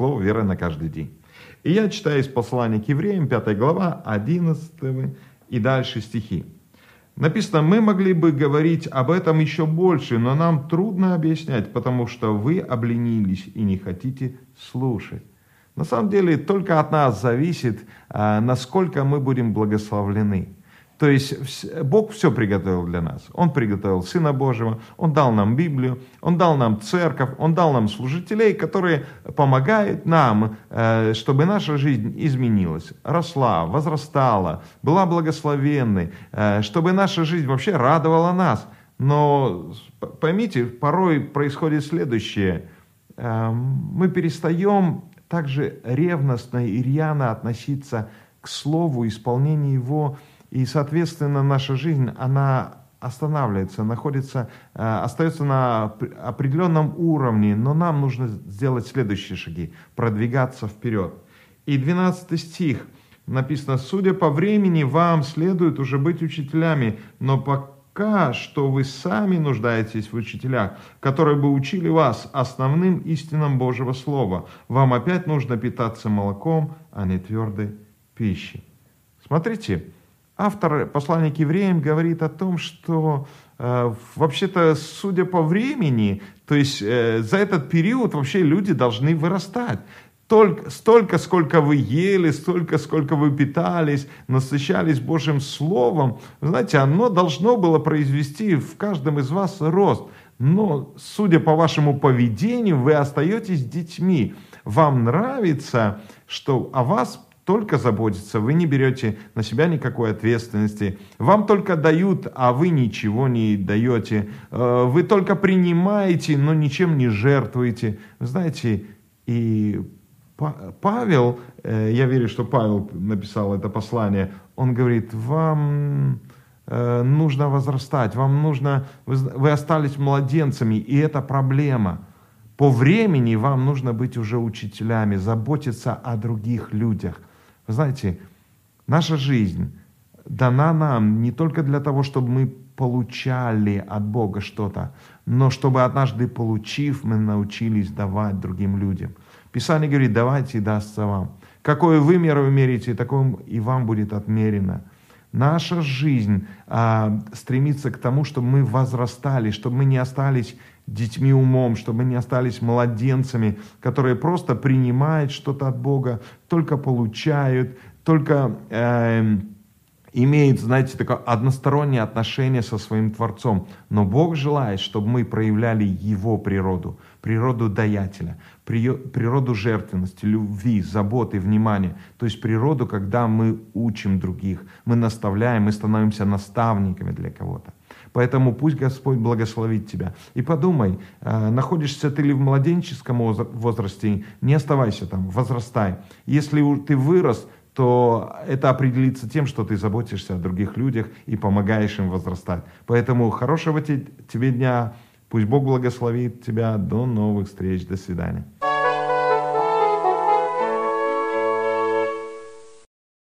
слово веры на каждый день. И я читаю из послания к евреям, 5 глава, 11 и дальше стихи. Написано, мы могли бы говорить об этом еще больше, но нам трудно объяснять, потому что вы обленились и не хотите слушать. На самом деле только от нас зависит, а, насколько мы будем благословлены. То есть Бог все приготовил для нас. Он приготовил Сына Божьего, Он дал нам Библию, Он дал нам церковь, Он дал нам служителей, которые помогают нам, э, чтобы наша жизнь изменилась, росла, возрастала, была благословенной, э, чтобы наша жизнь вообще радовала нас. Но поймите, порой происходит следующее. Э, мы перестаем также ревностно и рьяно относиться к Слову, исполнению Его, и, соответственно, наша жизнь, она останавливается, находится, э, остается на определенном уровне, но нам нужно сделать следующие шаги, продвигаться вперед. И 12 стих написано, «Судя по времени, вам следует уже быть учителями, но пока что вы сами нуждаетесь в учителях, которые бы учили вас основным истинам Божьего Слова. Вам опять нужно питаться молоком, а не твердой пищей». Смотрите, автор послания к евреям говорит о том, что э, вообще-то, судя по времени, то есть э, за этот период вообще люди должны вырастать. Только, столько, сколько вы ели, столько, сколько вы питались, насыщались Божьим Словом, знаете, оно должно было произвести в каждом из вас рост. Но, судя по вашему поведению, вы остаетесь детьми. Вам нравится, что о вас только заботиться, вы не берете на себя никакой ответственности, вам только дают, а вы ничего не даете, э, вы только принимаете, но ничем не жертвуете. Знаете, и Павел, э, я верю, что Павел написал это послание, он говорит, вам э, нужно возрастать, вам нужно, вы остались младенцами, и это проблема. По времени вам нужно быть уже учителями, заботиться о других людях. Знаете, наша жизнь дана нам не только для того, чтобы мы получали от Бога что-то, но чтобы однажды получив, мы научились давать другим людям. Писание говорит, давайте и дастся вам. Какой вы меру мерите, такое и вам будет отмерено. Наша жизнь а, стремится к тому, чтобы мы возрастали, чтобы мы не остались детьми умом, чтобы мы не остались младенцами, которые просто принимают что-то от Бога, только получают, только э, имеют, знаете, такое одностороннее отношение со своим Творцом. Но Бог желает, чтобы мы проявляли Его природу, природу даятеля, природу жертвенности, любви, заботы, внимания. То есть природу, когда мы учим других, мы наставляем, мы становимся наставниками для кого-то. Поэтому пусть Господь благословит тебя. И подумай, э, находишься ты ли в младенческом возрасте, не оставайся там, возрастай. Если ты вырос, то это определится тем, что ты заботишься о других людях и помогаешь им возрастать. Поэтому хорошего тебе дня. Пусть Бог благословит тебя. До новых встреч. До свидания.